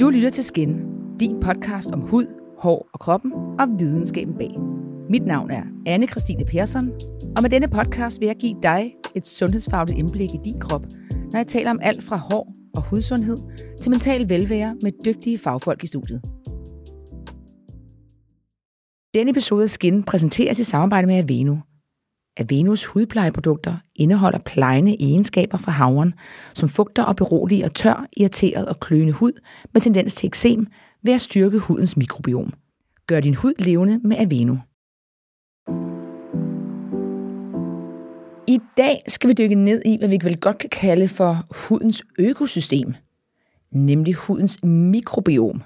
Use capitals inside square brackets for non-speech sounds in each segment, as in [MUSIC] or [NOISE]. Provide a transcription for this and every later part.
Du lytter til Skin, din podcast om hud, hår og kroppen og videnskaben bag. Mit navn er anne Christine Persson, og med denne podcast vil jeg give dig et sundhedsfagligt indblik i din krop, når jeg taler om alt fra hår og hudsundhed til mental velvære med dygtige fagfolk i studiet. Denne episode af Skin præsenteres i samarbejde med Aveno. Avenos hudplejeprodukter indeholder plejende egenskaber fra havren, som fugter og beroliger tør, irriteret og kløende hud med tendens til eksem ved at styrke hudens mikrobiom. Gør din hud levende med Aveno. I dag skal vi dykke ned i, hvad vi vel godt kan kalde for hudens økosystem, nemlig hudens mikrobiom.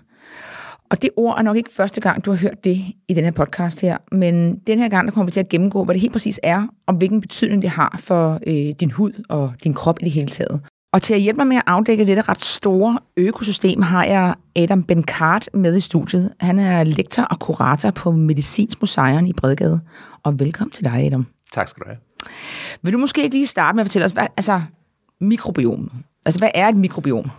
Og det ord er nok ikke første gang, du har hørt det i den her podcast her, men den her gang, der kommer vi til at gennemgå, hvad det helt præcis er, og hvilken betydning det har for øh, din hud og din krop i det hele taget. Og til at hjælpe mig med at afdække dette ret store økosystem, har jeg Adam Benkart med i studiet. Han er lektor og kurator på Medicinsk Museum i Bredgade. Og velkommen til dig, Adam. Tak skal du have. Vil du måske ikke lige starte med at fortælle os, hvad, altså mikrobiom, altså hvad er et mikrobiom?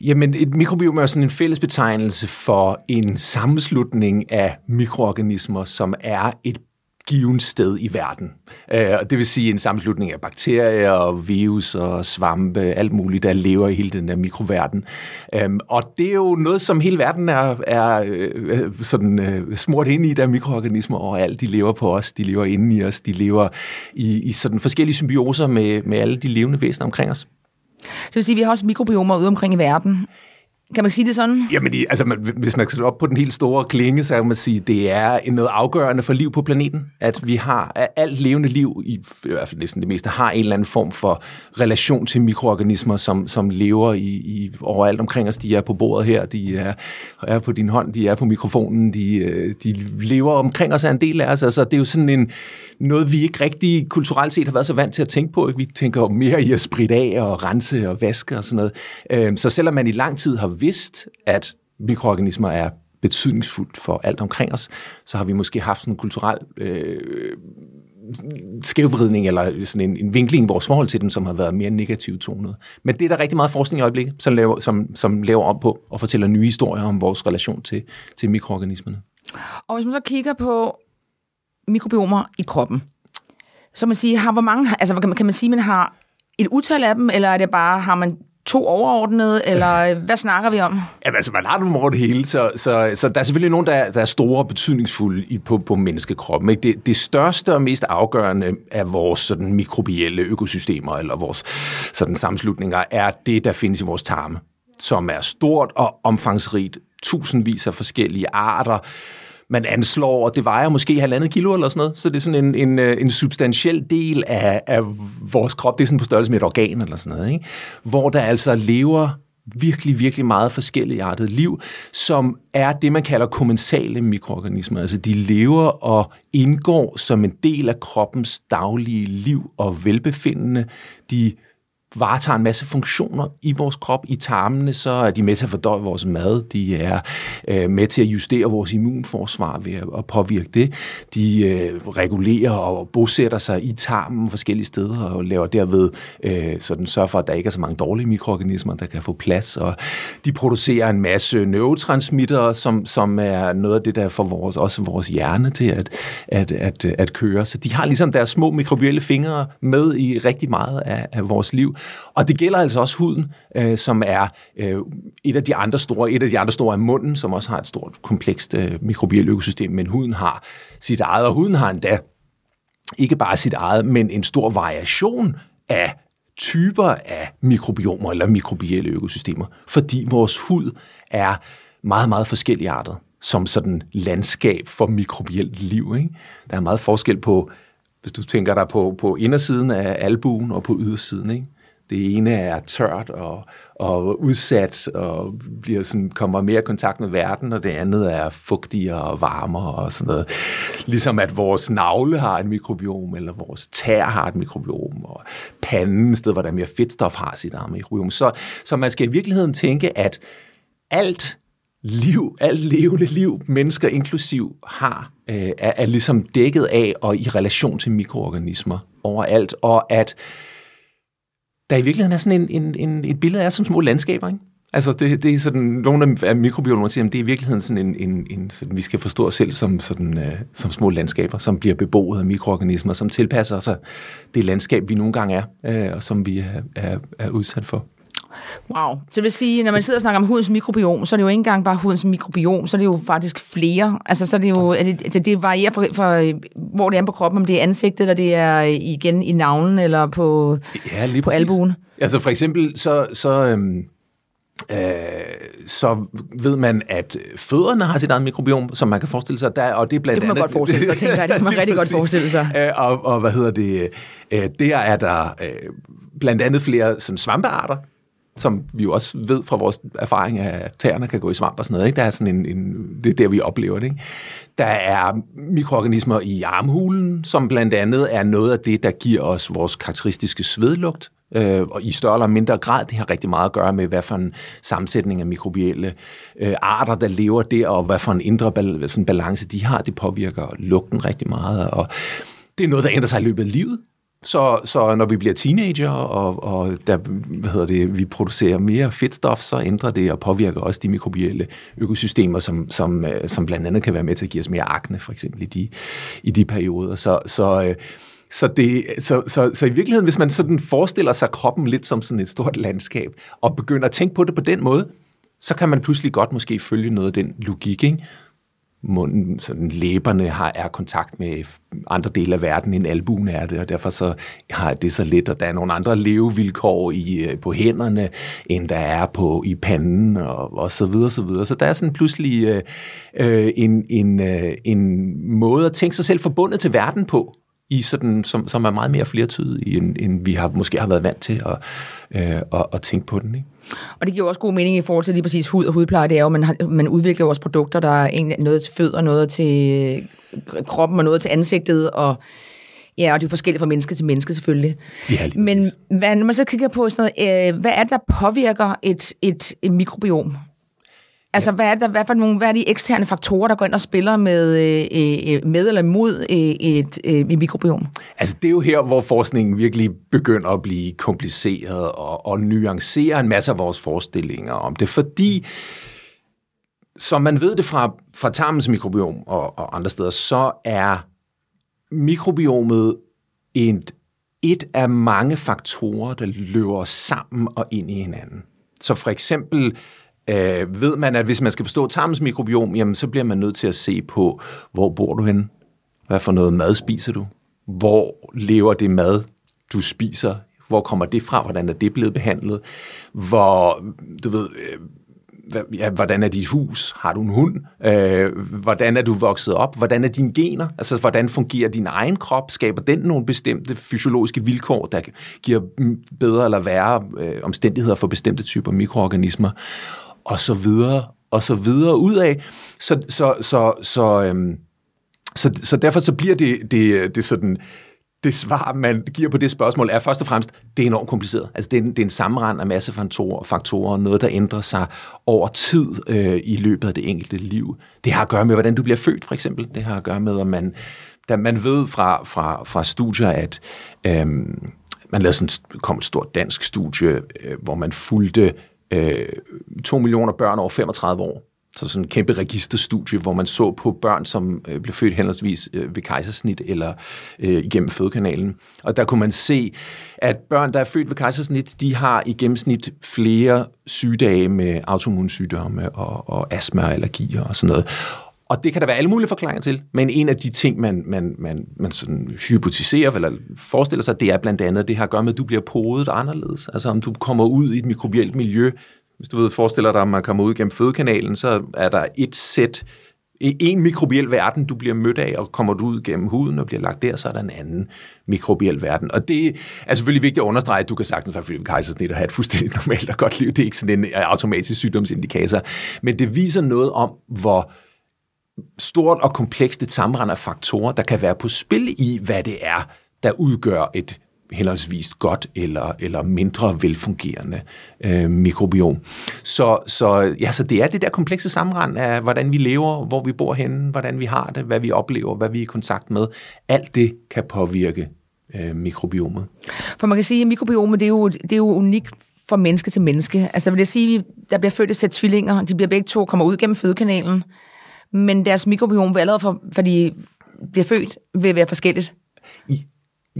Jamen, et mikrobiom er sådan en fælles betegnelse for en sammenslutning af mikroorganismer, som er et givet sted i verden. Øh, det vil sige en sammenslutning af bakterier, og virus og svampe, alt muligt, der lever i hele den der mikroverden. Øhm, og det er jo noget, som hele verden er, er øh, sådan øh, smurt ind i, der er mikroorganismer overalt. De lever på os, de lever inde i os, de lever i, i sådan forskellige symbioser med, med alle de levende væsener omkring os. Det vil sige, at vi har også mikrobiomer ude omkring i verden. Kan man sige det sådan? Jamen, altså, man, hvis man skal op på den helt store klinge, så kan man sige, at det er noget afgørende for liv på planeten, at vi har, at alt levende liv, i, i hvert fald næsten det meste, har en eller anden form for relation til mikroorganismer, som, som lever i, i overalt omkring os. De er på bordet her, de er, er på din hånd, de er på mikrofonen, de, øh, de lever omkring os, er en del af os. Altså, det er jo sådan en, noget, vi ikke rigtig kulturelt set har været så vant til at tænke på. Vi tænker jo mere i at spritte af og rense og vaske og sådan noget. Øhm, så selvom man i lang tid har vidst, at mikroorganismer er betydningsfuldt for alt omkring os, så har vi måske haft en kulturel øh, skævvridning eller sådan en, en vinkling i vores forhold til dem, som har været mere negativt tonet. Men det er der rigtig meget forskning i øjeblikket, som laver, som, som laver op på og fortæller nye historier om vores relation til, til mikroorganismerne. Og hvis man så kigger på mikrobiomer i kroppen, så man sige, har hvor mange, altså kan man, kan man sige, man har et utal af dem, eller er det bare, har man to overordnede, eller hvad snakker vi om? Ja, altså, man har dem over det hele, så, så, så der er selvfølgelig nogen, der er, der er store og betydningsfulde i, på, på menneskekroppen. Ikke? Det, det største og mest afgørende af vores sådan, mikrobielle økosystemer, eller vores sådan, sammenslutninger, er det, der findes i vores tarme, som er stort og omfangsrigt. Tusindvis af forskellige arter, man anslår, og det vejer måske halvandet kilo eller sådan noget, så det er sådan en, en, øh, en substantiel del af, af vores krop, det er sådan på størrelse med et organ eller sådan noget, ikke? hvor der altså lever virkelig, virkelig meget forskellige artet liv, som er det, man kalder kommensale mikroorganismer. Altså de lever og indgår som en del af kroppens daglige liv og velbefindende. De varetager en masse funktioner i vores krop. I tarmene, så er de med til at fordøje vores mad. De er øh, med til at justere vores immunforsvar ved at, at påvirke det. De øh, regulerer og bosætter sig i tarmen forskellige steder og laver derved øh, sådan sørger for, at der ikke er så mange dårlige mikroorganismer, der kan få plads. Og de producerer en masse neurotransmitter, som, som er noget af det, der får vores, også vores hjerne til at, at, at, at køre. Så de har ligesom deres små mikrobielle fingre med i rigtig meget af, af vores liv. Og det gælder altså også huden, øh, som er øh, et af de andre store. Et af de andre store er munden, som også har et stort, komplekst øh, mikrobielt økosystem, men huden har sit eget, og huden har endda ikke bare sit eget, men en stor variation af typer af mikrobiomer eller mikrobielle økosystemer, fordi vores hud er meget, meget forskelligartet som sådan landskab for mikrobielt liv. Ikke? Der er meget forskel på, hvis du tænker dig på, på indersiden af albuen og på ydersiden. Ikke? Det ene er tørt og, og udsat og bliver sådan, kommer mere i kontakt med verden, og det andet er fugtigere og varmere og sådan noget. Ligesom at vores navle har et mikrobiom, eller vores tær har et mikrobiom, og panden, sted hvor der er mere fedtstof, har sit eget mikrobiom. Så, så man skal i virkeligheden tænke, at alt liv, alt levende liv, mennesker inklusiv, har, øh, er, er ligesom dækket af og i relation til mikroorganismer overalt, og at der i virkeligheden er sådan en, en, en, et billede af som små landskaber, ikke? Altså, det, det er sådan, nogle af mikrobiologerne siger, at det er i virkeligheden sådan en, en, en sådan, vi skal forstå os selv som, sådan, uh, som små landskaber, som bliver beboet af mikroorganismer, som tilpasser sig det landskab, vi nogle gange er, uh, og som vi er, er, er udsat for. Wow. Så det vil sige, når man sidder og snakker om hudens mikrobiom, så er det jo ikke engang bare hudens mikrobiom, så er det jo faktisk flere. Altså, så er det jo, er det, det, det varierer fra, fra, hvor det er på kroppen, om det er ansigtet, eller det er igen i navlen, eller på, ja, lige på albuen. Altså for eksempel, så, så øhm, øh, så ved man, at fødderne har sit eget mikrobiom, som man kan forestille sig. Der, og det, er blandt det kan man andet, godt forestille sig, tænker jeg. [LAUGHS] Det kan man rigtig godt forestille sig. Øh, og, og hvad hedder det? Øh, der er der øh, blandt andet flere sådan, svampearter, som vi jo også ved fra vores erfaring, at tæerne kan gå i svamp og sådan noget. Ikke? Der er sådan en, en, det er der, vi oplever det. Ikke? Der er mikroorganismer i armhulen, som blandt andet er noget af det, der giver os vores karakteristiske svedlugt øh, og i større eller mindre grad. Det har rigtig meget at gøre med, hvad for en sammensætning af mikrobielle øh, arter, der lever der, og hvad for en indre bal- sådan balance de har. Det påvirker lugten rigtig meget, og det er noget, der ændrer sig i løbet af livet. Så, så når vi bliver teenager, og, og der, hvad hedder det, vi producerer mere fedtstof, så ændrer det og påvirker også de mikrobielle økosystemer, som, som, øh, som blandt andet kan være med til at give os mere akne, for eksempel i de, i de perioder. Så, så øh, så, det, så, så, så i virkeligheden, hvis man sådan forestiller sig kroppen lidt som sådan et stort landskab, og begynder at tænke på det på den måde, så kan man pludselig godt måske følge noget af den logik, ikke? Munden, sådan læberne har, er kontakt med andre dele af verden end albuen er det, og derfor så har det så lidt, og der er nogle andre levevilkår i, øh, på hænderne, end der er på i panden, og, og så videre, så videre. Så der er sådan pludselig øh, øh en, en, øh, en måde at tænke sig selv forbundet til verden på, i sådan, som, som er meget mere flertydig, end, end vi har måske har været vant til at, øh, at, at tænke på den. Ikke? Og det giver også god mening i forhold til lige præcis hud og hudpleje. Det er jo, at man, har, man udvikler vores produkter, der er noget til fødder, noget til kroppen og noget til ansigtet, og Ja, og det er forskelligt fra menneske til menneske selvfølgelig. Ja, Men hvad, når man så kigger på sådan noget, øh, hvad er det, der påvirker et, et, et mikrobiom? Altså, ja. hvad, er der, hvad, for nogle, hvad er de eksterne faktorer, der går ind og spiller med, øh, øh med eller mod øh, et, øh, et mikrobiom? Altså, det er jo her, hvor forskningen virkelig begynder at blive kompliceret og, og nuancere en masse af vores forestillinger om det, fordi som man ved det fra, fra tarmens mikrobiom og, og andre steder, så er mikrobiomet et, et af mange faktorer, der løber sammen og ind i hinanden. Så for eksempel øh, ved man, at hvis man skal forstå tarmens mikrobiom, jamen, så bliver man nødt til at se på, hvor bor du henne? Hvad for noget mad spiser du? Hvor lever det mad, du spiser? Hvor kommer det fra? Hvordan er det blevet behandlet? Hvor, du ved, øh, ja, hvordan er dit hus? Har du en hund? Øh, hvordan er du vokset op? Hvordan er dine gener? Altså, hvordan fungerer din egen krop? Skaber den nogle bestemte fysiologiske vilkår, der giver bedre eller værre øh, omstændigheder for bestemte typer mikroorganismer? Og så videre, og så videre ud af. Så, så, så, så, øhm, så, så derfor så bliver det, det, det sådan, det svar, man giver på det spørgsmål, er først og fremmest, det er enormt kompliceret. Altså, det er en, det er en sammenrend af masse faktorer, faktorer, noget, der ændrer sig over tid øh, i løbet af det enkelte liv. Det har at gøre med, hvordan du bliver født, for eksempel. Det har at gøre med, at man, da man ved fra, fra, fra studier, at øh, man lavede sådan, kom et stort dansk studie, øh, hvor man fulgte øh, 2 millioner børn over 35 år. Så sådan en kæmpe registerstudie, hvor man så på børn, som øh, blev født henholdsvis øh, ved kejsersnit eller øh, igennem fødekanalen. Og der kunne man se, at børn, der er født ved kejsersnit, de har i gennemsnit flere sygedage med autoimmunsygdomme og, og astma og allergier og sådan noget. Og det kan der være alle mulige forklaringer til, men en af de ting, man, man, man, man sådan hypotiserer eller forestiller sig, det er blandt andet, at det har at gøre med, at du bliver podet anderledes. Altså om du kommer ud i et mikrobielt miljø, hvis du ved, forestiller dig, at man kommer ud gennem fødekanalen, så er der et sæt, en mikrobiel verden, du bliver mødt af, og kommer du ud gennem huden og bliver lagt der, så er der en anden mikrobiel verden. Og det er selvfølgelig vigtigt at understrege, at du kan sagtens være født kejsersnit og have et fuldstændig [LAUGHS] normalt og godt liv. Det er ikke sådan en automatisk sygdomsindikator. Men det viser noget om, hvor stort og komplekst et sammenrend af faktorer, der kan være på spil i, hvad det er, der udgør et heldigvis godt eller, eller mindre velfungerende øh, mikrobiom. Så, så, ja, så det er det der komplekse sammenrend af, hvordan vi lever, hvor vi bor henne, hvordan vi har det, hvad vi oplever, hvad vi er i kontakt med. Alt det kan påvirke øh, mikrobiomet. For man kan sige, at mikrobiomet det er jo, det er jo unikt fra menneske til menneske. Altså vil jeg sige, at der bliver født et sæt tvillinger, de bliver begge to, kommer ud gennem fødekanalen, men deres mikrobiom vil allerede, for, for de bliver født, vil være forskelligt.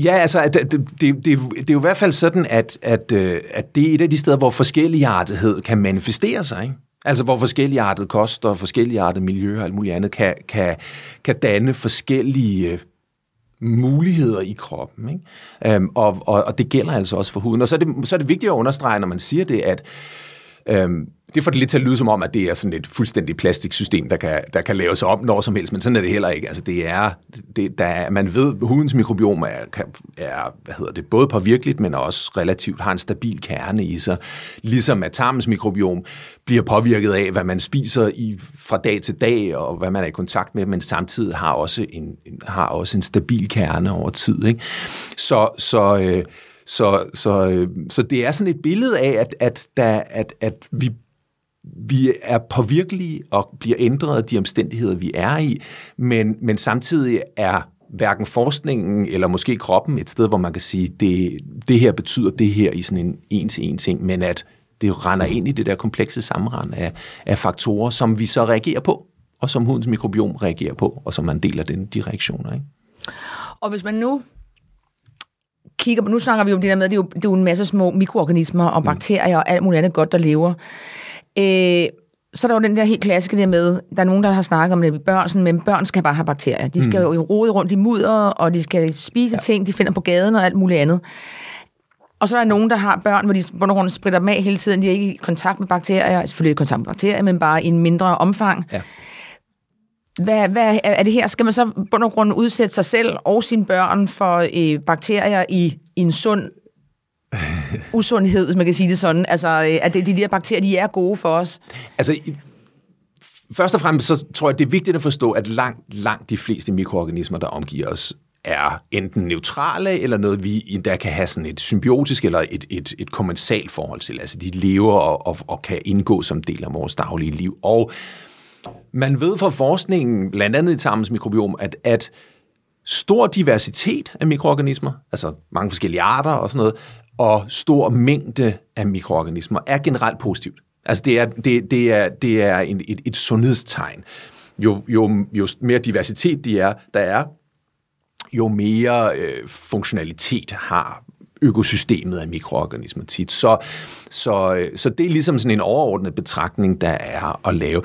Ja, altså, det, det, det, det, er jo i hvert fald sådan, at, at, øh, at det er et af de steder, hvor forskelligartethed kan manifestere sig. Ikke? Altså, hvor forskelligartet kost og forskelligartet miljø og alt muligt andet kan, kan, kan danne forskellige øh, muligheder i kroppen. Ikke? Øhm, og, og, og det gælder altså også for huden. Og så er, det, så er det vigtigt at understrege, når man siger det, at øhm, det får det lidt til at lyde som om, at det er sådan et fuldstændig plastiksystem, der kan, der kan laves om når som helst, men sådan er det heller ikke. Altså det er, det, der er, man ved, at hudens mikrobiom er, er hvad hedder det, både påvirkeligt, men også relativt har en stabil kerne i sig. Ligesom at tarmens mikrobiom bliver påvirket af, hvad man spiser i, fra dag til dag, og hvad man er i kontakt med, men samtidig har også en, har også en stabil kerne over tid. Ikke? Så, så øh, så, så, øh, så det er sådan et billede af, at, at, der, at, at vi vi er påvirkelige og bliver ændret af de omstændigheder, vi er i, men, men samtidig er hverken forskningen eller måske kroppen et sted, hvor man kan sige, det, det her betyder det her i sådan en en-til-en ting, men at det render ind i det der komplekse sammenrend af, af faktorer, som vi så reagerer på, og som hudens mikrobiom reagerer på, og som man deler den, de reaktioner. Ikke? Og hvis man nu kigger på, nu snakker vi om det der med, at det er jo, det er jo en masse små mikroorganismer og bakterier og alt muligt andet godt, der lever. Øh, så er der jo den der helt klassiske der med, der er nogen, der har snakket om det med børn, sådan, men børn skal bare have bakterier. De skal mm. jo rode rundt i mudder, og de skal spise ja. ting, de finder på gaden og alt muligt andet. Og så er der nogen, der har børn, hvor de rundt spritter dem af hele tiden. De er ikke i kontakt med bakterier, selvfølgelig i kontakt med bakterier, men bare i en mindre omfang. Ja. Hvad, hvad er det her? Skal man så bund og grund udsætte sig selv og sine børn for øh, bakterier i, i en sund [LAUGHS] usundhed, hvis man kan sige det sådan? Altså, øh, at det, de der bakterier, de er gode for os? Altså, først og fremmest så tror jeg, det er vigtigt at forstå, at langt, langt de fleste mikroorganismer, der omgiver os, er enten neutrale, eller noget, vi endda kan have sådan et symbiotisk eller et, et, et kommensalt forhold til. Altså, de lever og, og, og kan indgå som del af vores daglige liv. Og man ved fra forskningen, blandt andet i tarmens mikrobiom, at, at stor diversitet af mikroorganismer, altså mange forskellige arter og sådan noget, og stor mængde af mikroorganismer er generelt positivt. Altså det er, det, det er, det er en, et, et sundhedstegn. Jo, jo, jo mere diversitet de er, der er, jo mere øh, funktionalitet har økosystemet af mikroorganismer tit. Så, så, øh, så det er ligesom sådan en overordnet betragtning, der er at lave.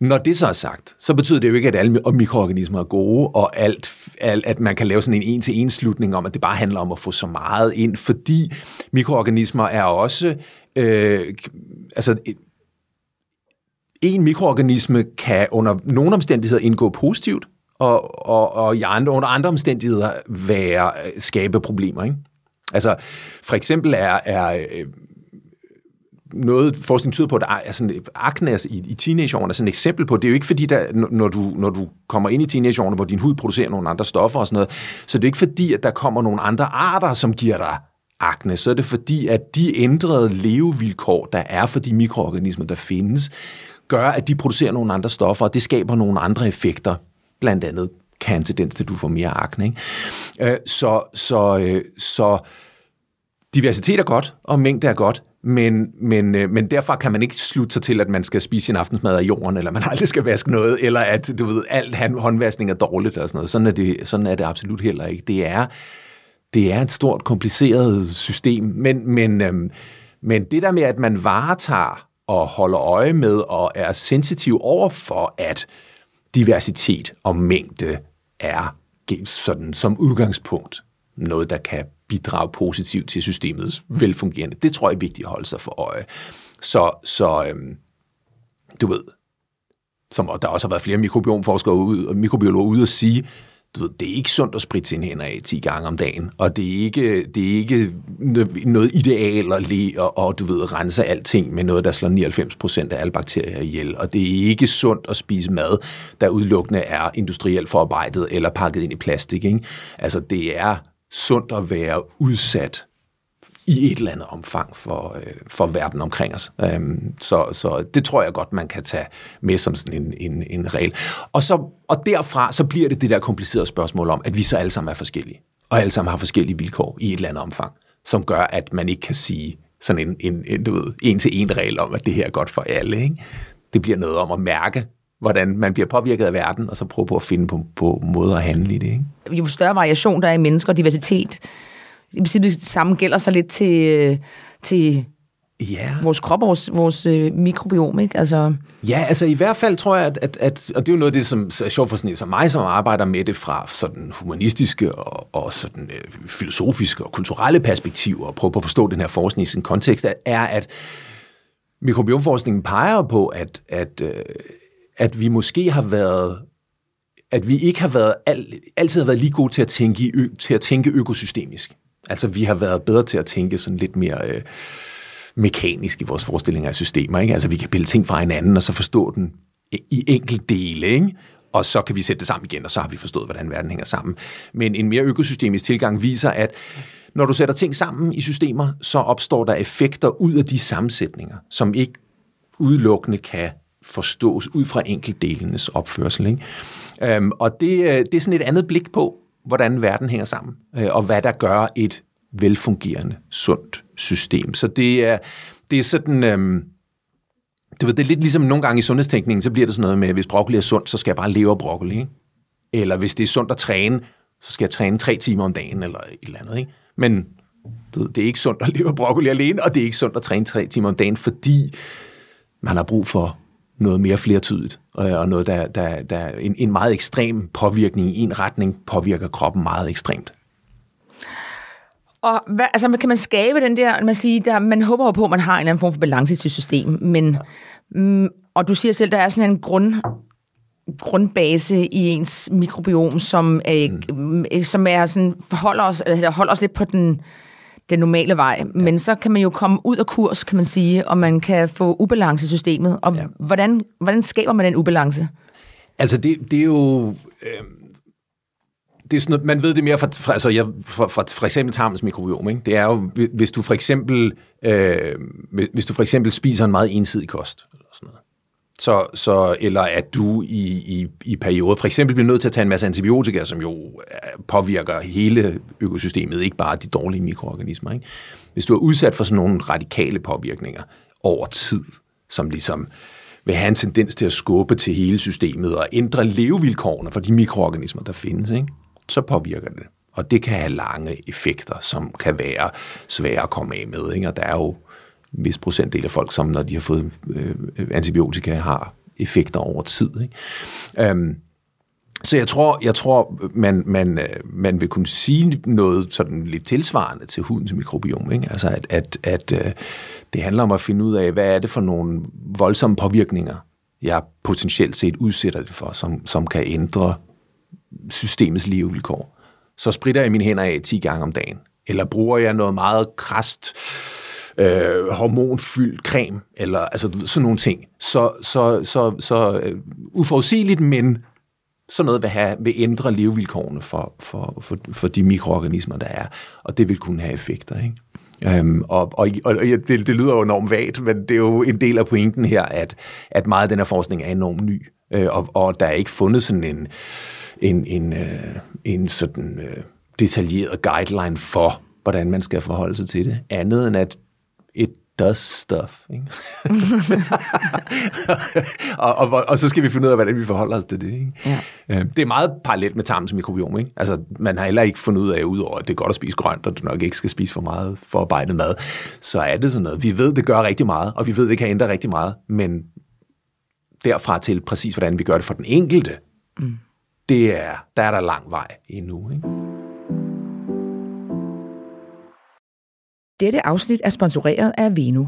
Når det så er sagt, så betyder det jo ikke, at alle mikroorganismer er gode, og alt, alt, at man kan lave sådan en en-til-en slutning om, at det bare handler om at få så meget ind, fordi mikroorganismer er også... Øh, altså, en mikroorganisme kan under nogle omstændigheder indgå positivt, og, og, og i andre, under andre omstændigheder være, øh, skabe problemer. Ikke? Altså, for eksempel er, er øh, noget forskning tyder på, at altså, akne i, i teenageårene er sådan et eksempel på, det er jo ikke fordi, der, når, du, når du kommer ind i teenageårene, hvor din hud producerer nogle andre stoffer og sådan noget, så det er ikke fordi, at der kommer nogle andre arter, som giver dig akne, så er det fordi, at de ændrede levevilkår, der er for de mikroorganismer, der findes, gør, at de producerer nogle andre stoffer, og det skaber nogle andre effekter, blandt andet kan en tendens til, at du får mere akne. Ikke? Øh, så, så, øh, så diversitet er godt, og mængde er godt, men, men, øh, men derfra kan man ikke slutte sig til, at man skal spise sin aftensmad af jorden, eller man [LAUGHS] aldrig skal vaske noget, eller at du ved, alt håndvaskning er dårligt, eller sådan noget. Sådan er det, sådan er det absolut heller ikke. Det er, det er et stort, kompliceret system, men, men, øhm, men det der med, at man varetager og holder øje med og er sensitiv over for, at diversitet og mængde er sådan som udgangspunkt noget, der kan bidrage positivt til systemets velfungerende. Det tror jeg er vigtigt at holde sig for øje. Så, så øhm, du ved, som der også har været flere mikrobiomforskere ud, og mikrobiologer ude at sige, du ved, det er ikke sundt at spritte sine hænder af 10 gange om dagen, og det er ikke, det er ikke noget ideal at le og, og, du ved, rense alting med noget, der slår 99% af alle bakterier ihjel, og det er ikke sundt at spise mad, der udelukkende er industrielt forarbejdet eller pakket ind i plastik. Ikke? Altså, det er sundt at være udsat i et eller andet omfang for, øh, for verden omkring os. Øhm, så, så det tror jeg godt, man kan tage med som sådan en, en, en regel. Og, så, og derfra så bliver det det der komplicerede spørgsmål om, at vi så alle sammen er forskellige, og alle sammen har forskellige vilkår i et eller andet omfang, som gør, at man ikke kan sige sådan en, en, en du ved, en-til-en regel om, at det her er godt for alle. Ikke? Det bliver noget om at mærke, hvordan man bliver påvirket af verden, og så prøve på at finde på, på måder at handle i det. Ikke? Jo større variation der er i mennesker og diversitet, det samme gælder så lidt til, til ja. vores krop og vores, vores øh, mikrobiom, ikke? Altså... Ja, altså i hvert fald tror jeg, at, at, at og det er jo noget af det, som er sjovt for sådan som mig, som arbejder med det fra sådan humanistiske og, og sådan øh, filosofiske og kulturelle perspektiver, og prøver på at forstå den her forskning i sin kontekst, er, at mikrobiomforskningen peger på, at, at, øh, at vi måske har været at vi ikke har været altid har været lige gode til at tænke, til at tænke økosystemisk. Altså vi har været bedre til at tænke sådan lidt mere øh, mekanisk i vores forestillinger af systemer. Ikke? Altså vi kan pille ting fra hinanden, og så forstå den i enkelt dele, ikke? og så kan vi sætte det sammen igen, og så har vi forstået, hvordan verden hænger sammen. Men en mere økosystemisk tilgang viser, at når du sætter ting sammen i systemer, så opstår der effekter ud af de sammensætninger, som ikke udelukkende kan forstås ud fra enkeltdelenes opførsel. Ikke? Øhm, og det, øh, det er sådan et andet blik på, hvordan verden hænger sammen, øh, og hvad der gør et velfungerende, sundt system. Så det er, det er sådan... Øhm, du ved, det er lidt ligesom nogle gange i sundhedstænkningen, så bliver det sådan noget med, at hvis broccoli er sundt, så skal jeg bare leve af broccoli. Ikke? Eller hvis det er sundt at træne, så skal jeg træne tre timer om dagen, eller et eller andet. Ikke? Men du ved, det er ikke sundt at leve af broccoli alene, og det er ikke sundt at træne tre timer om dagen, fordi man har brug for noget mere flertydigt, og noget, der, der, der en, en meget ekstrem påvirkning i en retning påvirker kroppen meget ekstremt. Og hvad, altså, kan man skabe den der, man, siger, der, man håber jo på, at man har en eller anden form for balance til system, men, mm, og du siger selv, der er sådan en grund, grundbase i ens mikrobiom, som, er, mm. som er sådan, forholder os, eller holder os lidt på den, den normale vej. Ja. Men så kan man jo komme ud af kurs, kan man sige, og man kan få ubalance i systemet. Og ja. hvordan, hvordan skaber man den ubalance? Altså, det, det er jo... Øh, det er sådan noget, man ved det mere fra, fra, altså, jeg, fra, fra for eksempel tarmens mikrobiom. Ikke? Det er jo, hvis du for eksempel, øh, hvis du for eksempel spiser en meget ensidig kost, eller sådan noget, så, så, eller at du i, i, i perioder for eksempel bliver nødt til at tage en masse antibiotika, som jo øh, påvirker hele økosystemet, ikke bare de dårlige mikroorganismer. Ikke? Hvis du er udsat for sådan nogle radikale påvirkninger over tid, som ligesom vil have en tendens til at skubbe til hele systemet og ændre levevilkårene for de mikroorganismer, der findes, ikke? så påvirker det. Og det kan have lange effekter, som kan være svære at komme af med. Ikke? Og der er jo vis procentdel af folk, som når de har fået øh, antibiotika, har effekter over tid. Ikke? Øhm, så jeg tror, jeg tror man, man, øh, man vil kunne sige noget sådan lidt tilsvarende til hudens mikrobiom. Ikke? Altså at, at, at øh, det handler om at finde ud af, hvad er det for nogle voldsomme påvirkninger, jeg potentielt set udsætter det for, som, som kan ændre systemets levevilkår. Så spritter jeg mine hænder af 10 gange om dagen. Eller bruger jeg noget meget krast øh, hormonfyldt creme, eller altså sådan nogle ting. Så, så, så, så øh, uforudsigeligt, men sådan noget vil, have, vil ændre levevilkårene for, for, for, for de mikroorganismer, der er, og det vil kunne have effekter. Ikke? Øhm, og, og, og det, det lyder jo enormt vagt, men det er jo en del af pointen her, at, at meget af den her forskning er enormt ny, øh, og, og der er ikke fundet sådan en, en, en, øh, en sådan øh, detaljeret guideline for, hvordan man skal forholde sig til det, andet end at it does stuff. Ikke? [LAUGHS] og, og, og så skal vi finde ud af, hvordan vi forholder os til det. Ikke? Ja. Øh, det er meget parallelt med tarmens mikrobiom. Ikke? Altså, man har heller ikke fundet ud af, udover at det er godt at spise grønt, og du nok ikke skal spise for meget forarbejdet mad, så er det sådan noget. Vi ved, det gør rigtig meget, og vi ved, det kan ændre rigtig meget, men derfra til præcis, hvordan vi gør det for den enkelte, mm. det er, der er der lang vej endnu. Ikke? Dette afsnit er sponsoreret af Aveno.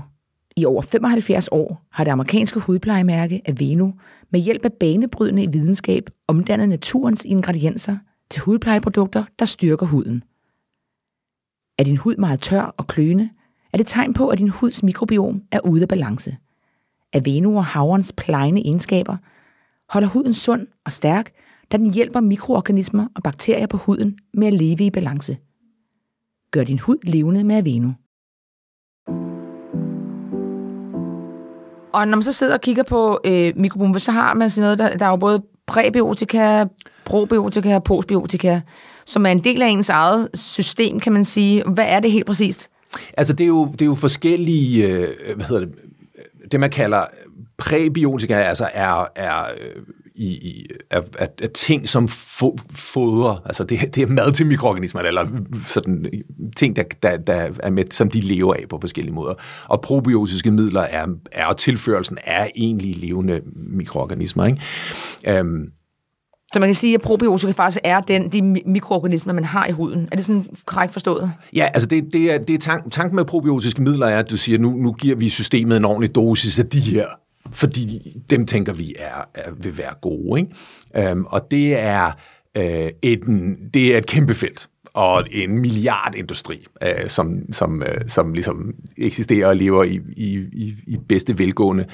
I over 75 år har det amerikanske hudplejemærke Aveno med hjælp af banebrydende videnskab omdannet naturens ingredienser til hudplejeprodukter, der styrker huden. Er din hud meget tør og kløende, er det tegn på, at din huds mikrobiom er ude af balance. Aveno og havrens plejende egenskaber holder huden sund og stærk, da den hjælper mikroorganismer og bakterier på huden med at leve i balance. Gør din hud levende med Aveno. Og når man så sidder og kigger på øh, mikrobiom, så har man sådan noget, der, der er jo både præbiotika, probiotika og postbiotika, som er en del af ens eget system, kan man sige. Hvad er det helt præcist? Altså, det er jo, det er jo forskellige, øh, hvad hedder det, det man kalder præbiotika, altså er, er øh, i, af, af, af ting, som fo, fodrer, altså det, det er mad til mikroorganismer, eller sådan ting, der, der, der er med, som de lever af på forskellige måder. Og probiotiske midler er, er tilførelsen af egentlig levende mikroorganismer. Ikke? Um, så man kan sige, at probiotika faktisk er den, de mikroorganismer, man har i huden. Er det sådan korrekt forstået? Ja, altså det, det er, det er tank, tanken med probiotiske midler er, at du siger, nu, nu giver vi systemet en ordentlig dosis af de her fordi dem tænker vi er, er vil være gode. Ikke? Øhm, og det er, øh, et, det er et kæmpe felt og en milliardindustri, øh, som, som, øh, som ligesom eksisterer og lever i, i, i, i bedste velgående.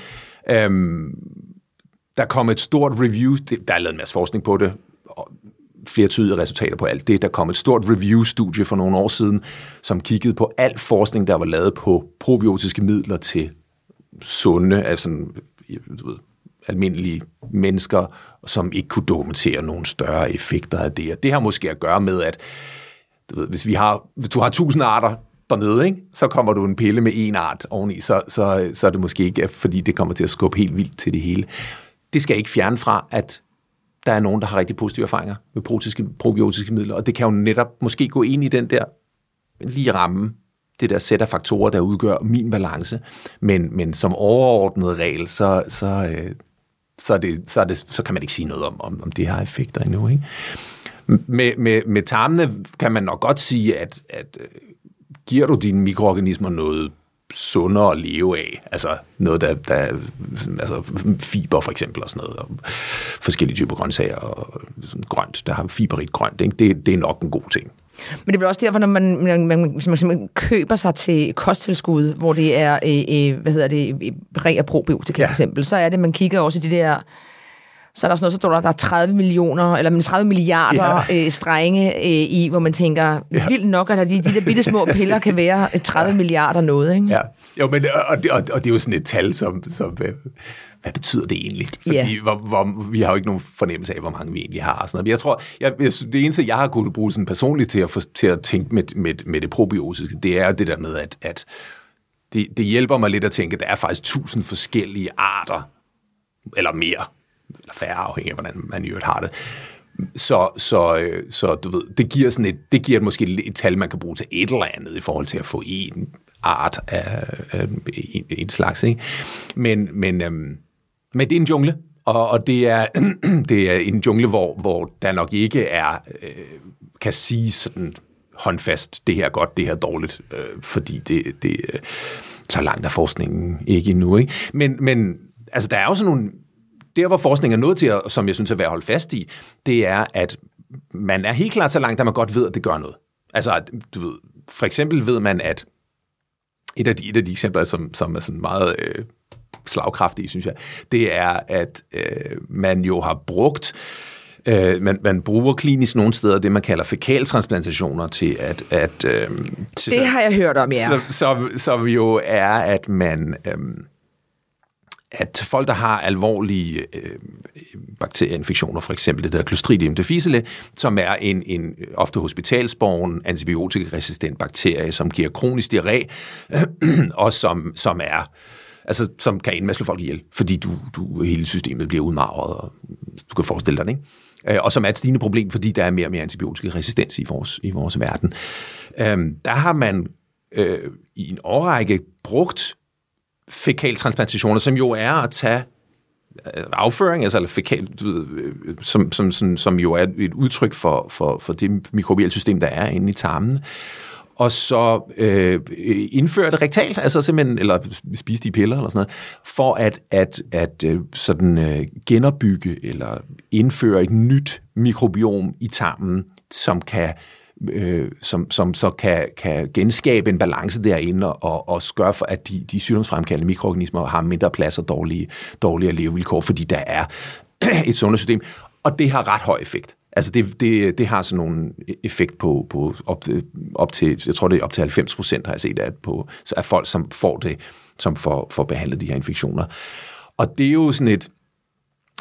Øhm, der kom et stort review, det, der er lavet en masse forskning på det, og flere tydelige resultater på alt det. Der kom et stort review-studie for nogle år siden, som kiggede på al forskning, der var lavet på probiotiske midler til sunde, altså du ved, almindelige mennesker, som ikke kunne dokumentere nogen større effekter af det. Og det har måske at gøre med, at du ved, hvis, vi har, hvis du har tusind arter dernede, ikke? så kommer du en pille med en art oveni, så, så, så er det måske ikke, fordi det kommer til at skubbe helt vildt til det hele. Det skal ikke fjerne fra, at der er nogen, der har rigtig positive erfaringer med probiotiske, probiotiske midler, og det kan jo netop måske gå ind i den der lige ramme, det der sæt af faktorer, der udgør min balance. Men, men som overordnet regel, så, så, øh, så, er det, så, er det, så kan man ikke sige noget om, om, om det har effekter endnu. Ikke? Med, med, med tarmene kan man nok godt sige, at, at øh, giver du dine mikroorganismer noget sundere at leve af. Altså noget, der, der altså fiber for eksempel og sådan noget, og forskellige typer grøntsager og sådan grønt, der har fiberigt grønt, ikke? Det, det er nok en god ting. Men det er vel også derfor, når man, man, man, man, man køber sig til kosttilskud, hvor det er, øh, øh, hvad hedder det, re- og probiotika ja. for eksempel, så er det, man kigger også i de der så er der sådan noget, så står der, der er 30 millioner, eller 30 milliarder ja. øh, strenge øh, i, hvor man tænker, ja. vildt nok, at de, de der bitte små piller kan være 30 ja. milliarder noget, ikke? Ja, jo, men, og, det, og, og det er jo sådan et tal, som, som hvad betyder det egentlig? Fordi yeah. hvor, hvor, vi har jo ikke nogen fornemmelse af, hvor mange vi egentlig har. Og sådan noget. Men jeg tror, jeg, jeg, det eneste, jeg har kunnet bruge sådan personligt til at, for, til at tænke med, med, med det probiotiske, det er det der med, at, at det, det hjælper mig lidt at tænke, at der er faktisk tusind forskellige arter, eller mere, eller færre afhængig af, hvordan man i øvrigt har det. Så, så, øh, så du ved, det giver, sådan et, det giver måske et tal, man kan bruge til et eller andet i forhold til at få en art af, af en, en slags. Ikke? Men, men øhm, men det er en jungle, og, og det, er, [CLEARS THROAT] det er en jungle, hvor, hvor der nok ikke er, øh, kan sige sådan håndfast, det her er godt, det her er dårligt, øh, fordi det, det øh, så langt er forskningen ikke endnu. Ikke? Men, men altså, der er også nogle, der hvor forskningen er nået til, at, som jeg synes er værd at holde fast i, det er, at man er helt klart så langt, at man godt ved, at det gør noget. Altså, du ved, for eksempel ved man, at et af de, et af de eksempler, som, som er sådan meget øh, slagkraftige, synes jeg, det er, at øh, man jo har brugt Øh, man, man bruger klinisk nogle steder det, man kalder fekaltransplantationer til at... at øh, til, det har jeg hørt om, ja. Som, som, som jo er, at man... Øh, at folk, der har alvorlige øh, bakterieinfektioner, for eksempel det der Clostridium difficile, som er en, en ofte hospitalsborgen antibiotikaresistent bakterie, som giver kronisk diarré, øh, [CLEARS THROAT] og som, som er altså, som kan indmasle folk ihjel, fordi du, du, hele systemet bliver udmarvet, og du kan forestille dig det, ikke? Øh, og som er et stigende problem, fordi der er mere og mere antibiotikaresistens i vores, i vores verden. Øhm, der har man øh, i en årrække brugt fekaltransplantationer, som jo er at tage øh, afføring, altså eller fekal, øh, som, som, som, som jo er et udtryk for, for, for det mikrobielle system, der er inde i tarmen, og så øh, indføre det rektalt, altså simpelthen, eller spise de piller eller sådan noget, for at, at, at øh, sådan øh, genopbygge eller indføre et nyt mikrobiom i tarmen, som kan øh, som, som så kan, kan genskabe en balance derinde og, og skøre for, at de, de sygdomsfremkaldende mikroorganismer har mindre plads og dårlige, dårligere levevilkår, fordi der er [CLEARS THROAT] et sundhedssystem. Og det har ret høj effekt. Altså det, det, det har sådan nogle effekt på, på op, op til, jeg tror det er op til 90 procent har jeg set at på, så er folk, som får det, som får, får behandlet de her infektioner. Og det er jo sådan et,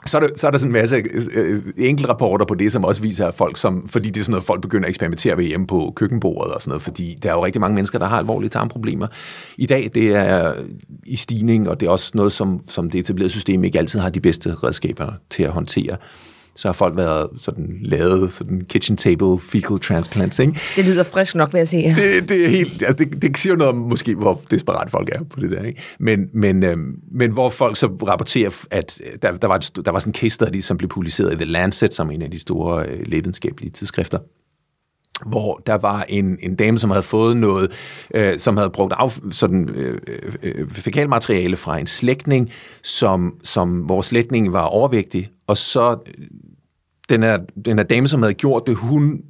så er, der, så er der sådan en masse øh, enkelte rapporter på det, som også viser, at folk, som, fordi det er sådan noget, folk begynder at eksperimentere ved hjemme på køkkenbordet og sådan noget, fordi der er jo rigtig mange mennesker, der har alvorlige tarmproblemer. I dag, det er i stigning, og det er også noget, som, som det etablerede system ikke altid har de bedste redskaber til at håndtere så har folk været sådan lavet sådan kitchen table fecal transplants, ikke? Det lyder frisk nok, vil jeg sige. Det, det, er helt, altså det, det siger jo noget om måske, hvor desperat folk er på det der, ikke? Men, men, øhm, men hvor folk så rapporterer, at der, der, var, et, der var sådan en case study, som blev publiceret i The Lancet, som en af de store øh, lægevidenskabelige tidsskrifter, hvor der var en, en dame, som havde fået noget, øh, som havde brugt af, sådan, øh, øh, fekalmateriale fra en slægtning, som, som hvor slægtningen var overvægtig, og så den her, den her dame, som havde gjort det, hun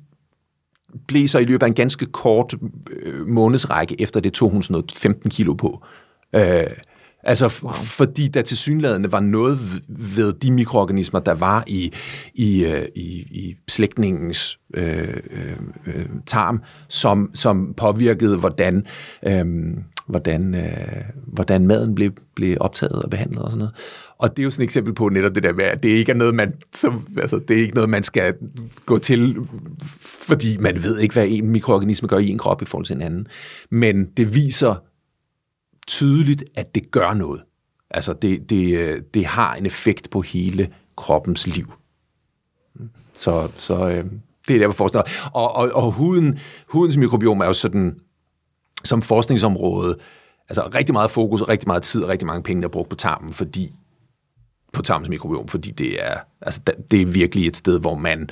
blev så i løbet af en ganske kort øh, månedsrække efter det, tog hun sådan noget 15 kilo på. Øh, altså wow. fordi der til synlædende var noget ved de mikroorganismer, der var i, i, øh, i, i slægtningens øh, øh, tarm, som, som påvirkede, hvordan, øh, hvordan, øh, hvordan maden blev, blev optaget og behandlet og sådan noget. Og det er jo sådan et eksempel på netop det der med, at det ikke er noget, man, som, altså, det er ikke noget, man skal gå til, fordi man ved ikke, hvad en mikroorganisme gør i en krop i forhold til en anden. Men det viser tydeligt, at det gør noget. Altså, det, det, det har en effekt på hele kroppens liv. Så, så øh, det er der, hvor forskning og, og, og huden, hudens mikrobiom er jo sådan, som forskningsområde, altså rigtig meget fokus, rigtig meget tid og rigtig mange penge, der er brugt på tarmen, fordi på tarmens mikrobiom, fordi det er, altså, det er virkelig et sted, hvor man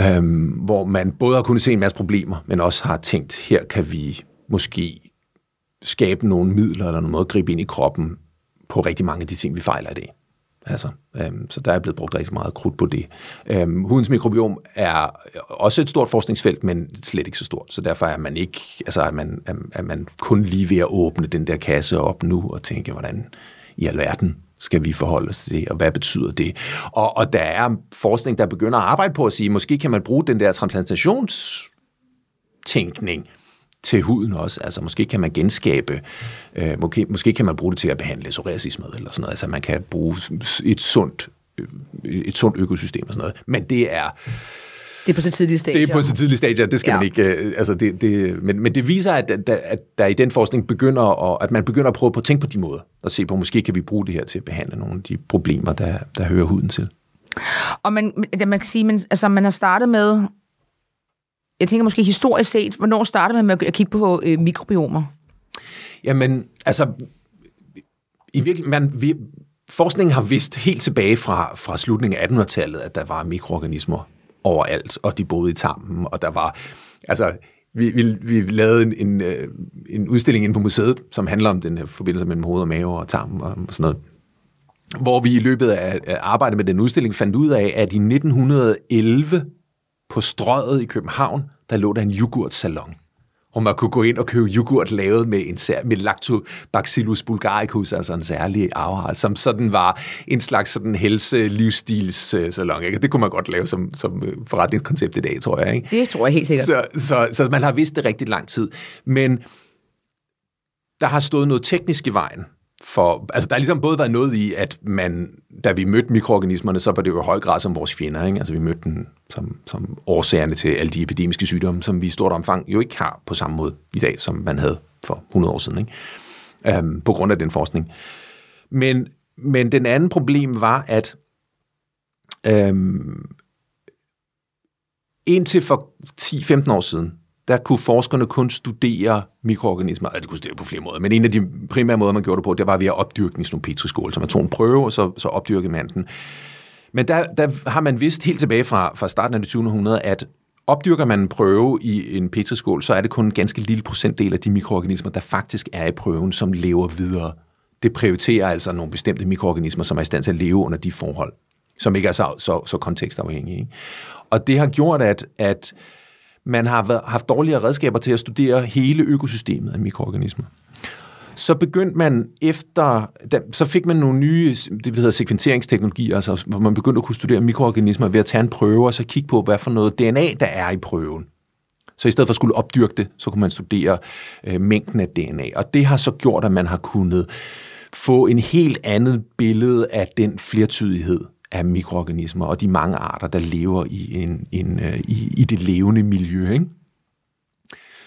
øhm, hvor man både har kunnet se en masse problemer, men også har tænkt, her kan vi måske skabe nogle midler eller noget måde at gribe ind i kroppen på rigtig mange af de ting, vi fejler i dag. Altså, øhm, så der er blevet brugt rigtig meget krudt på det. Øhm, hudens mikrobiom er også et stort forskningsfelt, men slet ikke så stort. Så derfor er man ikke, altså er man, er, er man kun lige ved at åbne den der kasse op nu og tænke, hvordan i alverden skal vi forholde os til det, og hvad betyder det? Og, og der er forskning, der begynder at arbejde på at sige, måske kan man bruge den der transplantationstænkning til huden også. Altså måske kan man genskabe, øh, måske, måske kan man bruge det til at behandle psoriasis med, eller sådan noget. Altså man kan bruge et sundt, øh, et sundt økosystem og sådan noget. Men det er det er på så tidlige stadier. Det er på så tidlige stadier, det skal ja. man ikke... Øh, altså det, det, men, men det viser, at, at, at der i den forskning begynder, at, at man begynder at prøve på at tænke på de måder, og se på, måske kan vi bruge det her til at behandle nogle af de problemer, der, der hører huden til. Og man, man kan sige, man, altså man har startet med, jeg tænker måske historisk set, hvornår startede man med at kigge på øh, mikrobiomer? Jamen, altså, i virkelig, man, vi, forskningen har vist helt tilbage fra, fra slutningen af 1800-tallet, at der var mikroorganismer overalt, og de boede i tarmen, og der var, altså, vi, vi, vi lavede en, en, øh, en udstilling inde på museet, som handler om den her forbindelse mellem hoved og mave og tarm og sådan noget. Hvor vi i løbet af arbejdet med den udstilling fandt ud af, at i 1911 på strøget i København, der lå der en yoghurtsalon hvor man kunne gå ind og købe yoghurt lavet med, en sær, med Lactobacillus bulgaricus, altså en særlig afart, som sådan var en slags sådan helse-livsstils-salon. Ikke? Det kunne man godt lave som, som øh, forretningskoncept i dag, tror jeg. Ikke? Det tror jeg helt sikkert. Så, så, så man har vidst det rigtig lang tid. Men der har stået noget teknisk i vejen for, altså der har ligesom både været noget i, at man, da vi mødte mikroorganismerne, så var det jo i høj grad som vores fjender, ikke? altså vi mødte dem som, som årsagerne til alle de epidemiske sygdomme, som vi i stort omfang jo ikke har på samme måde i dag, som man havde for 100 år siden, ikke? Øhm, på grund af den forskning. Men, men den anden problem var, at øhm, indtil for 10-15 år siden, der kunne forskerne kun studere mikroorganismer, altså de kunne studere på flere måder, men en af de primære måder, man gjorde det på, det var ved at opdyrke i sådan petriskål, så man tog en prøve, og så, så opdyrkede man den. Men der, der har man vidst helt tilbage fra, fra starten af det 20. århundrede, at opdyrker man en prøve i en petriskål, så er det kun en ganske lille procentdel af de mikroorganismer, der faktisk er i prøven, som lever videre. Det prioriterer altså nogle bestemte mikroorganismer, som er i stand til at leve under de forhold, som ikke er så, så, så kontekstafhængige. Ikke? Og det har gjort, at, at man har haft dårligere redskaber til at studere hele økosystemet af mikroorganismer. Så begyndte man efter, så fik man nogle nye, det hedder sekventeringsteknologier, altså, hvor man begyndte at kunne studere mikroorganismer ved at tage en prøve og så kigge på, hvad for noget DNA, der er i prøven. Så i stedet for at skulle opdyrke det, så kunne man studere øh, mængden af DNA. Og det har så gjort, at man har kunnet få en helt andet billede af den flertydighed af mikroorganismer og de mange arter, der lever i, en, en, øh, i, i det levende miljø. Ikke?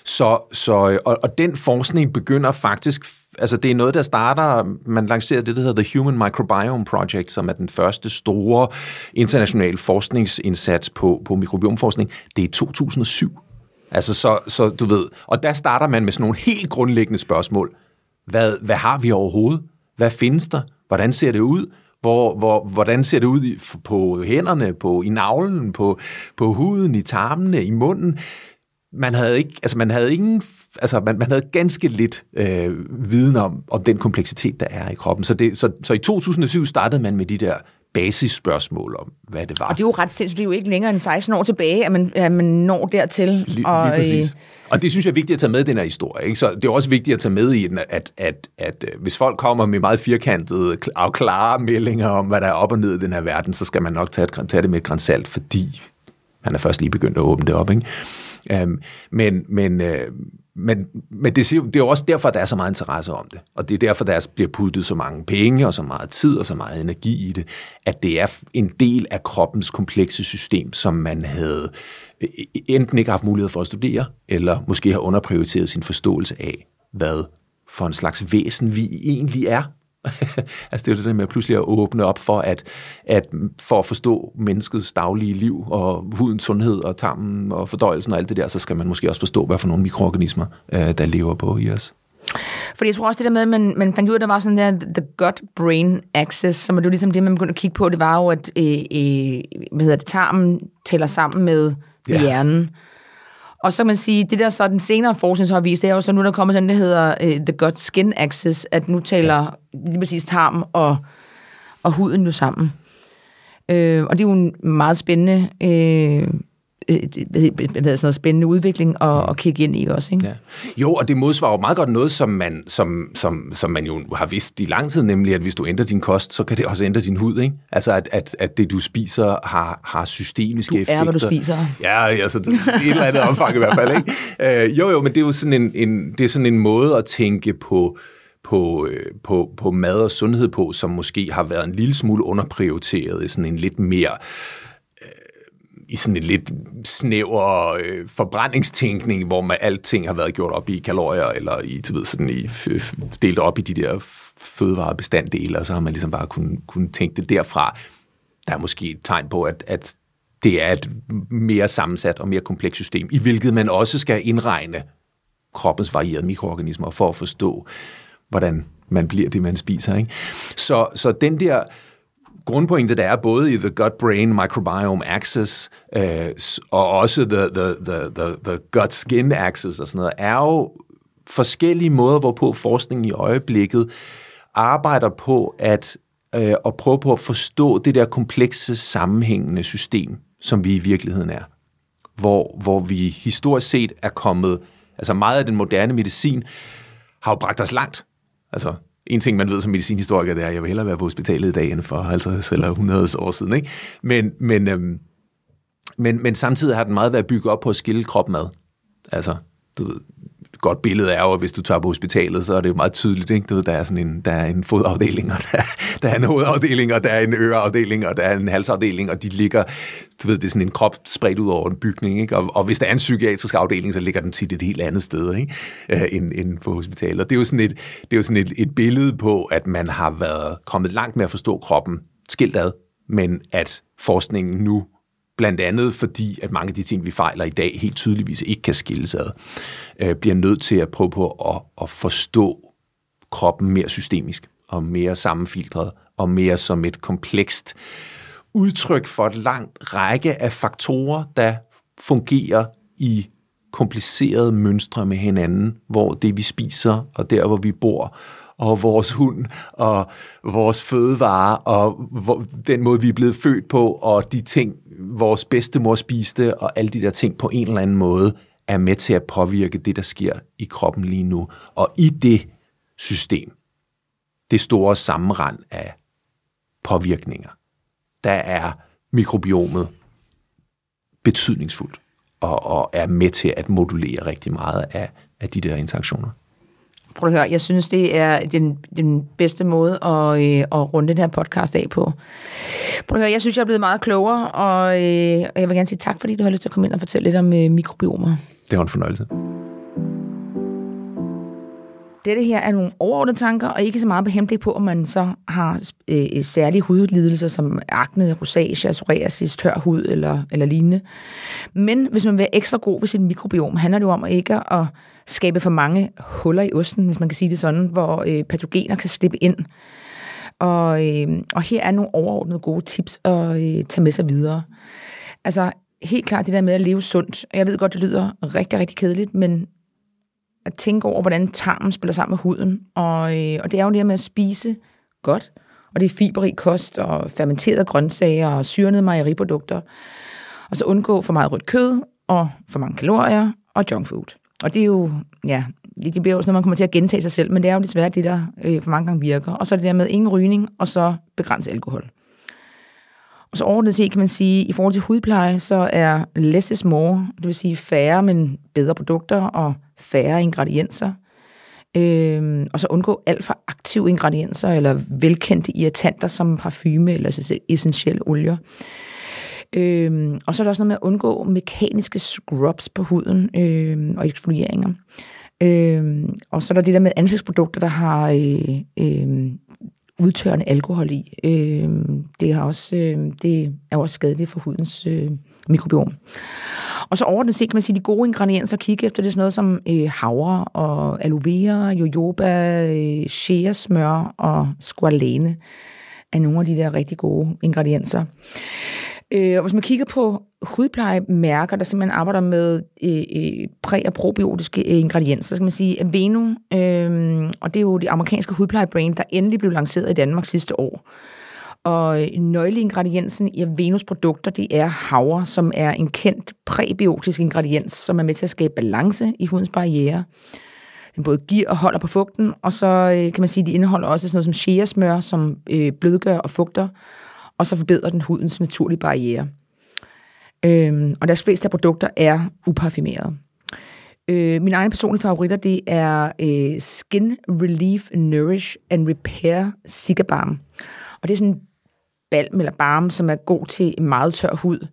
Så, så, øh, og, og den forskning begynder faktisk, altså det er noget, der starter, man lancerer det, der hedder The Human Microbiome Project, som er den første store internationale forskningsindsats på, på mikrobiomforskning. Det er 2007. Altså så, så du ved, og der starter man med sådan nogle helt grundlæggende spørgsmål. Hvad, hvad har vi overhovedet? Hvad findes der? Hvordan ser det ud? Hvor, hvor, hvordan ser det ud i, på hænderne, på, i navlen, på, på huden, i tarmene, i munden? Man havde ikke, altså man havde ingen, altså man, man havde ganske lidt øh, viden om, om den kompleksitet, der er i kroppen. Så, det, så, så i 2007 startede man med de der basisspørgsmål om, hvad det var. Og det er jo ret sindssygt, det er jo ikke længere end 16 år tilbage, at man, at man når dertil. Lige, og, lige præcis. Øh, og det synes jeg er vigtigt at tage med i den her historie. Ikke? Så det er også vigtigt at tage med i den, at, at, at, at øh, hvis folk kommer med meget firkantede og klare meldinger om, hvad der er op og ned i den her verden, så skal man nok tage, tage det med et grænsalt, fordi man er først lige begyndt at åbne det op. Ikke? Um, men, men, uh, men, men det, det er jo også derfor, der er så meget interesse om det. Og det er derfor, der bliver puttet så mange penge og så meget tid og så meget energi i det, at det er en del af kroppens komplekse system, som man havde øh, øh, enten ikke haft mulighed for at studere, eller måske har underprioriteret sin forståelse af, hvad for en slags væsen vi egentlig er, [LAUGHS] altså det er jo det der med pludselig at åbne op for, at, at for at forstå menneskets daglige liv og hudens sundhed og tarmen og fordøjelsen og alt det der, så skal man måske også forstå, hvad for nogle mikroorganismer, øh, der lever på i os. Fordi jeg tror også det der med, at man, man fandt ud af, at der var sådan der the gut-brain axis, som er jo ligesom det, man begyndte at kigge på, det var jo, at øh, øh, hvad hedder det, tarmen tæller sammen med ja. hjernen. Og så kan man sige, det der så den senere forskning så har vist, det er jo så nu, der kommer sådan, det hedder uh, the gut skin axis, at nu taler lige præcis tarm og, og huden jo sammen. Uh, og det er jo en meget spændende hvad sådan noget spændende udvikling at, at kigge ind i også. Ikke? Ja. Jo, og det modsvarer jo meget godt noget, som man, som, som, som man jo har vidst i lang tid, nemlig at hvis du ændrer din kost, så kan det også ændre din hud. Ikke? Altså at, at, at det, du spiser, har, har systemiske effekter. Du er, hvad du spiser. Ja, altså det, et eller andet omfang i hvert fald. Ikke? [LAUGHS] Øh, jo, jo, men det er jo sådan en, en, det er sådan en måde at tænke på, på, øh, på, på mad og sundhed på, som måske har været en lille smule underprioriteret i sådan en lidt mere i sådan en lidt snæver øh, forbrændingstænkning, hvor man alting har været gjort op i kalorier, eller i, du ved, sådan i, delt op i de der fødevarebestanddele, og så har man ligesom bare kun, kun tænke det derfra. Der er måske et tegn på, at, at det er et mere sammensat og mere komplekst system, i hvilket man også skal indregne kroppens varierede mikroorganismer for at forstå, hvordan man bliver det, man spiser. Ikke? Så, så den der grundpointe, der er både i The Gut-Brain Microbiome Axis øh, og også the, the, the, the, the Gut-Skin Axis og sådan noget, er jo forskellige måder, hvorpå forskningen i øjeblikket arbejder på at, øh, at prøve på at forstå det der komplekse sammenhængende system, som vi i virkeligheden er. Hvor, hvor vi historisk set er kommet, altså meget af den moderne medicin har jo bragt os langt. Altså en ting, man ved som medicinhistoriker, det er, at jeg vil hellere være på hospitalet i dag, end for 50 eller 100 år siden. Ikke? Men, men, øhm, men, men samtidig har den meget været bygget op på at skille krop mad. Altså, du ved, godt billede er jo, at hvis du tager på hospitalet, så er det jo meget tydeligt, ikke? Du ved, der er sådan en, der er en fodafdeling, og der, der er en hovedafdeling, og der er en øreafdeling, og der er en halsafdeling, og de ligger, du ved, det er sådan en krop spredt ud over en bygning, ikke? Og, og hvis der er en psykiatrisk afdeling, så ligger den tit et helt andet sted, ikke? Øh, end, end på hospitalet. Og det er jo sådan, et, det er jo sådan et, et billede på, at man har været kommet langt med at forstå kroppen skilt ad, men at forskningen nu Blandt andet fordi, at mange af de ting, vi fejler i dag, helt tydeligvis ikke kan skilles ad, øh, bliver nødt til at prøve på at, at forstå kroppen mere systemisk og mere sammenfiltret og mere som et komplekst udtryk for et langt række af faktorer, der fungerer i komplicerede mønstre med hinanden, hvor det vi spiser og der hvor vi bor og vores hund, og vores fødevare, og den måde, vi er blevet født på, og de ting, vores bedstemor spiste, og alle de der ting på en eller anden måde, er med til at påvirke det, der sker i kroppen lige nu. Og i det system, det store sammenrend af påvirkninger, der er mikrobiomet betydningsfuldt og, og er med til at modulere rigtig meget af, af de der interaktioner. Prøv at høre, jeg synes, det er den, den bedste måde at, øh, at runde den her podcast af på. Prøv at høre, jeg synes, jeg er blevet meget klogere, og, øh, og jeg vil gerne sige tak, fordi du har lyst til at komme ind og fortælle lidt om øh, mikrobiomer. Det var en fornøjelse. Dette her er nogle overordnede tanker, og ikke så meget på henblik på, om man så har øh, øh, særlige hudlidelser som akne, rosacea, psoriasis, tør hud eller, eller lignende. Men hvis man vil være ekstra god ved sit mikrobiom, handler det jo om at ikke at skabe for mange huller i osten, hvis man kan sige det sådan, hvor øh, patogener kan slippe ind. Og, øh, og her er nogle overordnede gode tips at øh, tage med sig videre. Altså helt klart det der med at leve sundt. Jeg ved godt, det lyder rigtig, rigtig kedeligt, men at tænke over, hvordan tarmen spiller sammen med huden. Og, øh, og det er jo det her med at spise godt, og det er fiberrig kost og fermenterede grøntsager og syrnede mejeriprodukter. Og så undgå for meget rødt kød og for mange kalorier og junk food. Og det er jo, ja, det bliver jo sådan, at man kommer til at gentage sig selv, men det er jo desværre det, der øh, for mange gange virker. Og så er det der med ingen rygning, og så begrænse alkohol. Og så overordnet set kan man sige, at i forhold til hudpleje, så er less is more, det vil sige færre, men bedre produkter og færre ingredienser. Øhm, og så undgå alt for aktive ingredienser eller velkendte irritanter som parfume eller essentielle olier. Øhm, og så er der også noget med at undgå mekaniske scrubs på huden øhm, og eksfolieringer. Øhm, og så er der det der med ansigtsprodukter, der har øh, øh, udtørrende alkohol i. Øh, det, har også, øh, det er også skadeligt for hudens øh, mikrobiom. Og så overordnet set kan man sige, de gode ingredienser, kigge efter det er sådan noget som øh, havre og aloe vera, jojoba, øh, shea smør og squalene er nogle af de der rigtig gode ingredienser. Øh, og hvis man kigger på hudplejemærker, der simpelthen arbejder med øh, øh præ- og probiotiske øh, ingredienser, så kan man sige, at Veno, øh, og det er jo det amerikanske hudplejebrand, der endelig blev lanceret i Danmark sidste år. Og nøgleingrediensen i Venus produkter, det er havre, som er en kendt præbiotisk ingrediens, som er med til at skabe balance i hudens barriere. Den både giver og holder på fugten, og så øh, kan man sige, at de indeholder også sådan noget som shea smør, som øh, blødgør og fugter, og så forbedrer den hudens naturlige barriere. Øhm, og deres fleste af produkter er uparfumerede. Øh, mine egne personlige favoritter, det er øh, Skin Relief Nourish and Repair Cigabalm. Og det er sådan en balm eller balm, som er god til en meget tør hud.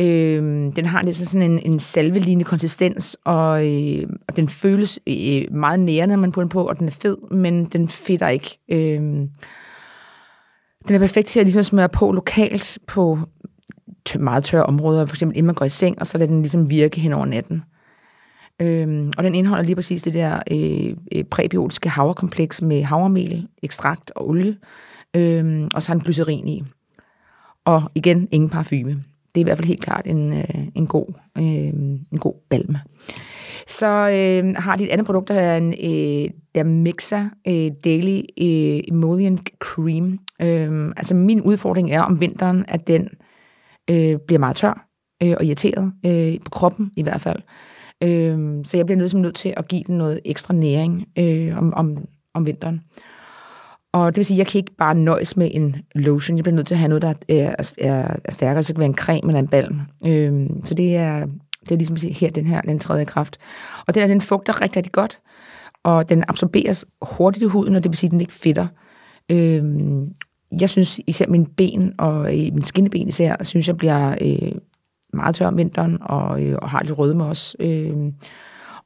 Øh, den har lidt sådan en, en salvelignende konsistens, og, øh, og den føles øh, meget nærende, når man putter den på, og den er fed, men den fedter ikke. Øh, den er perfekt til at ligesom smøre på lokalt på meget tørre områder, for eksempel inden man går i seng, og så lader den ligesom virke hen over natten. Øhm, og den indeholder lige præcis det der øh, øh, præbiotiske havrekompleks med havremel, ekstrakt og olie, øhm, og så har den glycerin i. Og igen, ingen parfume. Det er i hvert fald helt klart en, øh, en, god, øh, en god balme. Så øh, har de et andet produkt, der er en øh, der mixer øh, Daily øh, Emollient Cream. Øh, altså min udfordring er om vinteren, at den øh, bliver meget tør øh, og irriteret, øh, på kroppen i hvert fald. Øh, så jeg bliver nødt, nødt til at give den noget ekstra næring øh, om, om, om vinteren. Og det vil sige, at jeg kan ikke bare nøjes med en lotion. Jeg bliver nødt til at have noget, der er, er, er stærkere. Så det kan være en creme eller en balm. Øhm, så det er, det er ligesom her, den her, den tredje kraft. Og den, her, den fugter rigtig, rigtig godt, og den absorberes hurtigt i huden, og det vil sige, at den ikke fedter. Øhm, jeg synes især mine ben, og øh, min skinneben især, synes jeg bliver øh, meget tør om vinteren, og, øh, og har lidt rødme også. Øh,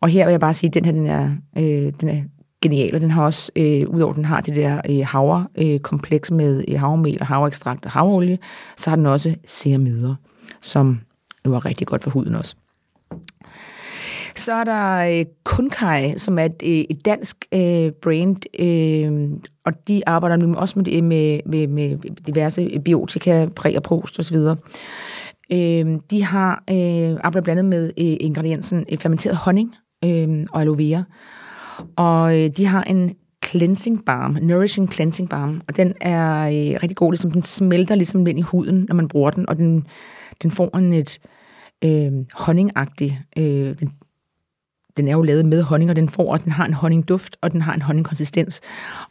og her vil jeg bare sige, at den her, den er, øh, den er genial, og den har også, øh, udover den har det der øh, havre-kompleks øh, med øh, havremel og havreekstrakt og havreolie, så har den også ceramider, som jo er rigtig godt for huden også. Så er der øh, Kunkai, som er et, øh, et dansk øh, brand, øh, og de arbejder nu også med, øh, med, med, med diverse biotika, præ og prost osv. Øh, de har øh, arbejdet blandt andet med øh, ingrediensen øh, fermenteret honning øh, og aloe vera. Og øh, de har en cleansing balm, nourishing cleansing balm, og den er øh, rigtig god, ligesom den smelter ligesom ind i huden, når man bruger den, og den, den får en et øh, honningagtig, øh, den den er jo lavet med honning, og den får, og den har en honningduft, og den har en honningkonsistens,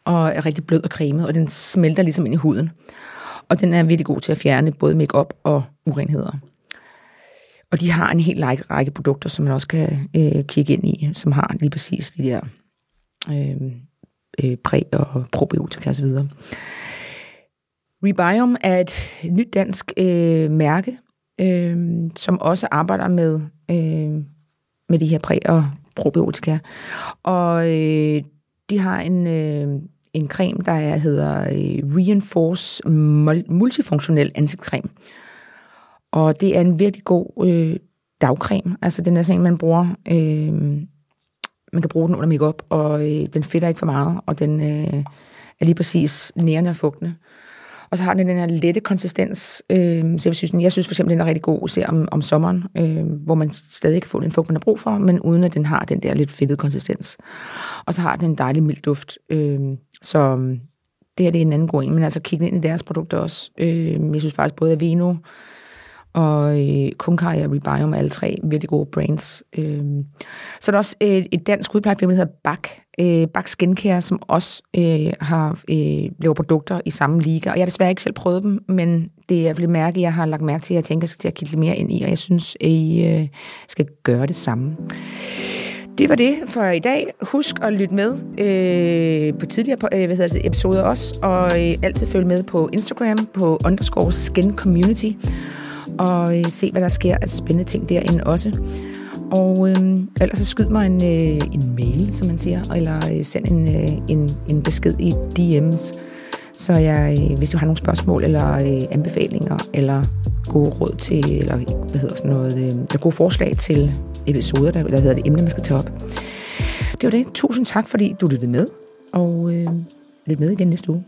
og er rigtig blød og cremet, og den smelter ligesom ind i huden. Og den er virkelig god til at fjerne både makeup og urenheder. Og de har en helt række, række produkter, som man også kan øh, kigge ind i, som har lige præcis de der øh, øh, præ- og probiotika osv. Rebiome er et nyt dansk øh, mærke, øh, som også arbejder med, øh, med de her præ- og probiotika. Og øh, de har en, øh, en creme, der er, hedder øh, Reinforce Multifunktionel Ansigtscreme. Og det er en virkelig god øh, dagcreme. Altså den er sådan en, man bruger... Øh, man kan bruge den under makeup, og øh, den fedter ikke for meget, og den øh, er lige præcis nærende og fugtende. Og så har den den her lette konsistens. Øh, så jeg synes, jeg synes for eksempel, den er rigtig god at se om, om sommeren, øh, hvor man stadig kan få den fugt, man har brug for, men uden at den har den der lidt fedtede konsistens. Og så har den en dejlig mild duft. Øh, så øh, det her det er en anden god en, men altså kig ind i deres produkter også. Øh, jeg synes faktisk både Aveno, og øh, Kunkai og Rebiome, alle tre virkelig gode brands. Øh, så er der også et, et dansk udplejefirma, der hedder Bak, øh, Bak Skincare, som også øh, har øh, lavet produkter i samme liga. Og jeg har desværre ikke selv prøvet dem, men det er et mærke, jeg har lagt mærke til, at jeg tænker, jeg skal til at kigge lidt mere ind i, og jeg synes, I øh, skal gøre det samme. Det var det for i dag. Husk at lytte med øh, på tidligere øh, hvad hedder det, episoder også, og øh, altid følge med på Instagram på underscore skin community og øh, se, hvad der sker af spændende ting derinde også. Og øh, ellers så skyd mig en, øh, en mail, som man siger, eller øh, send en, øh, en, en besked i DM's, så jeg, øh, hvis du har nogle spørgsmål, eller øh, anbefalinger, eller gode råd til, eller hvad hedder sådan noget, øh, eller gode forslag til episoder, der, der hedder det emne, man skal tage op. Det var det. Tusind tak, fordi du lyttede med, og øh, lyt med igen næste uge.